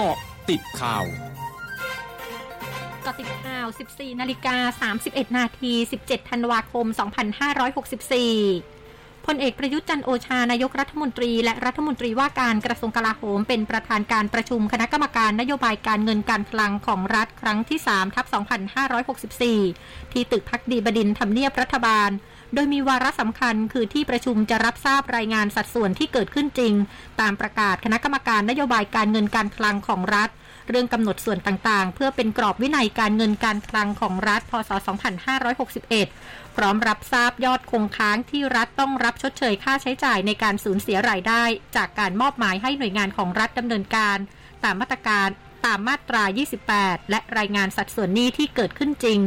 เกาะติดข่าวกาะติดข่าว 14 นาฬิกา 31 นาที 17 ธันวาคม 2564พลเอกประยุทธ์จันโอชานายกรัฐมนตรี และรัฐมนตรีว่าการกระทรวงกลาโหม เป็นประธานการประชุมคณะกรรมการนโยบายการเงินการคลังของรัฐครั้งที่3ทับ2564 ที่ตึกพักดีบดินทำเนียบรัฐบาล โดยมีวาระสำคัญคือที่ประชุมจะรับทราบรายงานสัดส่วนที่เกิดขึ้นจริง ตามประกาศคณะกรรมการนโยบายการเงินการคลังของรัฐ เรื่องกำหนดส่วนต่างๆ เพื่อเป็นกรอบวินัยการเงินการคลังของรัฐ พศ 2561 พร้อมรับทราบยอดคงค้างที่รัฐต้องรับชดเชยค่าใช้จ่ายในการสูญเสียรายได้ จากการมอบหมายให้หน่วยงานของรัฐดำเนินการ ตามมาตรการ ตามมาตรา 28 และรายงานสัดส่วนหนี้ที่เกิดขึ้นจริง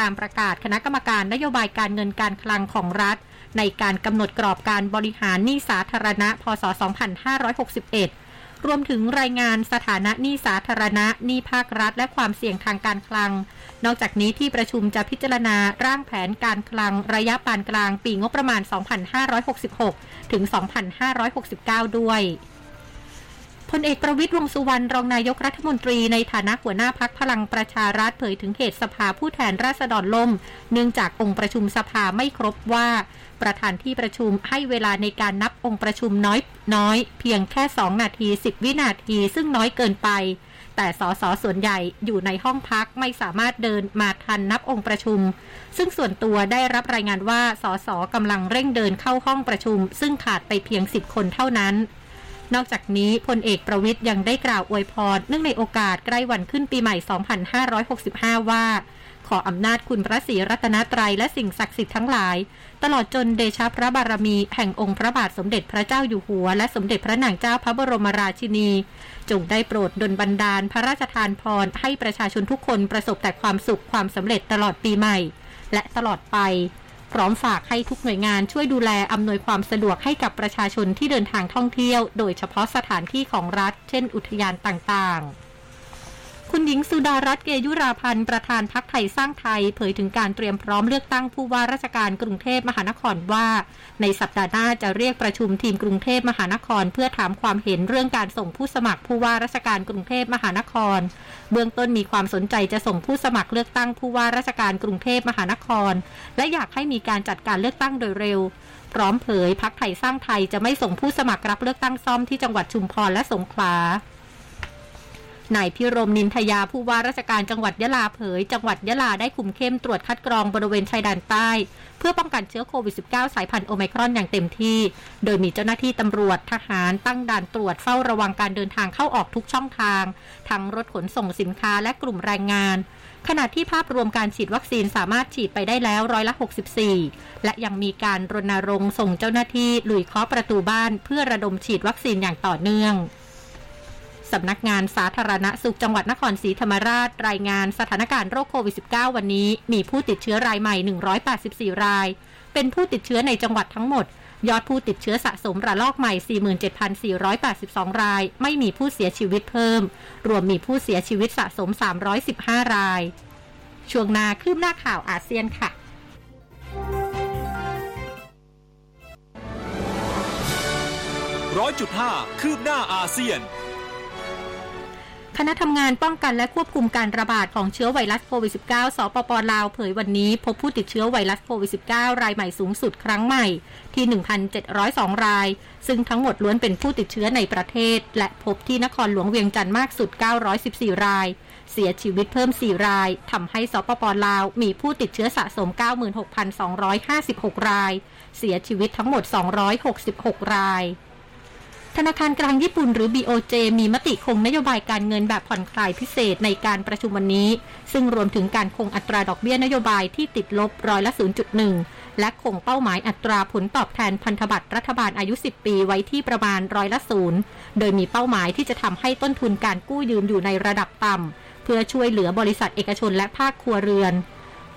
ตามประกาศคณะกรรมการนโยบายการเงินการคลังของรัฐ ในการกำหนดกรอบการบริหารหนี้สาธารณะ พศ 2561 รวมถึงรายงานสถานะหนี้สาธารณะหนี้ภาครัฐ และความเสี่ยงทางการคลัง นอกจากนี้ที่ประชุมจะพิจารณาร่างแผนการคลังระยะปานกลางปีงบประมาณ 2566 ถึง 2569 ด้วย พลเอกประวิตรวงสุวรรณรองนายกรัฐมนตรีในฐานะหัวหน้าพักพลังประชารัฐเผยถึงเหตุสภาผู้แทนราษฎรล่ม เนื่องจากองค์ประชุมสภาไม่ครบว่า ประธานที่ประชุมให้เวลาในการนับองค์ประชุมน้อยน้อย เพียงแค่ 2 นาที 10 วินาที ซึ่งน้อยเกินไป แต่สสส่วนใหญ่อยู่ในห้องพักไม่สามารถเดินมาทันนับองค์ประชุม ซึ่งส่วนตัวได้รับรายงานว่าสสกำลังเร่งเดินเข้าห้องประชุม ซึ่งขาดไปเพียง 10 คนเท่านั้น นอกจากนี้พลเอกประวิทย์ยังได้กล่าวอวยพรเนื่องในโอกาสใกล้วันขึ้นปีใหม่ 2565 ว่า ขออำนาจคุณพระศรีรัตนตรัยและสิ่งศักดิ์สิทธิ์ทั้งหลาย ตลอดจนเดชะพระบารมี แห่งองค์พระบาทสมเด็จพระเจ้าอยู่หัว และสมเด็จพระนางเจ้าพระบรมราชินี จงได้โปรดดลบันดาลพระราชทานพรให้ประชาชนทุกคนประสบแต่ความสุขความสำเร็จตลอดปีใหม่ และตลอดไป พร้อมฝากให้ทุกหน่วยงานช่วยดูแลอำนวยความสะดวกให้กับประชาชนที่เดินทางท่องเที่ยว โดยเฉพาะสถานที่ของรัฐ เช่น อุทยานต่างๆ คุณหญิงสุดารัตน์เกยุราพันธ์ประธานพักไทยสร้างไทย เผยถึงการเตรียมพร้อมเลือกตั้งผู้ว่าราชการกรุงเทพมหานครว่า ในสัปดาห์หน้าจะเรียกประชุมทีมกรุงเทพมหานคร เพื่อถามความเห็นเรื่องการส่งผู้สมัครผู้ว่าราชการกรุงเทพมหานคร เบื้องต้นมีความสนใจจะส่งผู้สมัครเลือกตั้งผู้ว่าราชการกรุงเทพมหานคร และอยากให้มีการจัดการเลือกตั้งโดยเร็วพร้อมเผยพักไทยสร้างไทยจะไม่ส่งผู้สมัครรับเลือกตั้งซ่อมที่จังหวัดชุมพรและสงขลา นายพิรมนินทยาผู้ว่าราชการจังหวัดยะลาเผย จังหวัดยะลาได้คุมเข้มตรวจคัดกรองบริเวณชายแดนใต้ เพื่อป้องกันเชื้อโควิด -19 สายพันธุ์โอไมครอนอย่างเต็มที่ โดยมีเจ้าหน้าที่ตำรวจทหารตั้งด่านตรวจเฝ้าระวังการเดินทางเข้าออกทุกช่องทาง ทั้งรถขนส่งสินค้าและกลุ่มแรงงานขณะที่ภาพรวมการฉีดวัคซีนสามารถฉีดไปได้แล้วร้อยละ 64 และยังมีการรณรงค์ส่งเจ้าหน้าที่ลุยเคาะประตูบ้านเพื่อระดมฉีดวัคซีนอย่างต่อเนื่อง สำนักงานสาธารณสุขจังหวัดนครศรีธรรมราช รายงานสถานการณ์โรคโควิด -19 วันนี้ มีผู้ติดเชื้อรายใหม่ 184 ราย เป็นผู้ติดเชื้อในจังหวัดทั้งหมด ยอดผู้ติดเชื้อสะสมระลอกใหม่ 47,482 ราย ไม่มีผู้เสียชีวิตเพิ่ม รวมมีผู้เสียชีวิตสะสม 315 ราย ช่วงนาคืบหน้าข่าวอาเซียนค่ะร้อยจุดห้าคืบหน้าอาเซียน คณะทำงานป้องกันและควบคุมการระบาดของเชื้อไวรัสโควิด -19 สปปลาวเผยวันนี้ พบผู้ติดเชื้อไวรัสโควิด -19 รายใหม่สูงสุดครั้งใหม่ที่ 1,702 ราย ซึ่งทั้งหมดล้วนเป็นผู้ติดเชื้อในประเทศ และพบที่นครหลวงเวียงจันทร์มากสุด 914 ราย เสียชีวิตเพิ่ม 4 รายทำให้สปปลาวมีผู้ติดเชื้อสะสม 96,256 ราย เสียชีวิตทั้งหมด 266 ราย ธนาคารกลางญี่ปุ่นหรือ BOJ มีมติคงนโยบายการเงินแบบผ่อนคลายพิเศษในการประชุมวันนี้ ซึ่งรวมถึงการคงอัตราดอกเบี้ยนโยบายที่ติดลบร้อยละ 0.1 และคงเป้าหมายอัตราผลตอบแทนพันธบัตรรัฐบาลอายุ 10 ปีไว้ที่ประมาณร้อยละศูนย์โดยมีเป้าหมายที่จะทำให้ต้นทุนการกู้ยืมอยู่ในระดับต่ำเพื่อช่วยเหลือบริษัทเอกชนและภาคครัวเรือน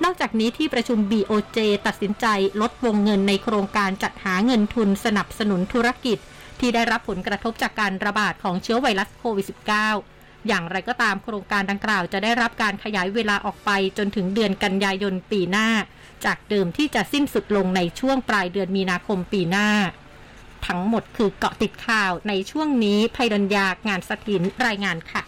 นอกจากนี้ที่ประชุม BOJ ตัดสินใจลดวงเงินในโครงการจัดหาเงินทุนสนับสนุนธุรกิจ ที่ได้รับผลกระทบจากการระบาดของเชื้อไวรัสโควิด -19 อย่างไรก็ตามโครงการดังกล่าวจะได้รับการขยายเวลาออกไปจนถึงเดือนกันยายนปีหน้า จากเดิมที่จะสิ้นสุดลงในช่วงปลายเดือนมีนาคมปีหน้า ทั้งหมดคือเกาะติดข่าวในช่วงนี้ภัยดัญญางานสถินรายงานค่ะ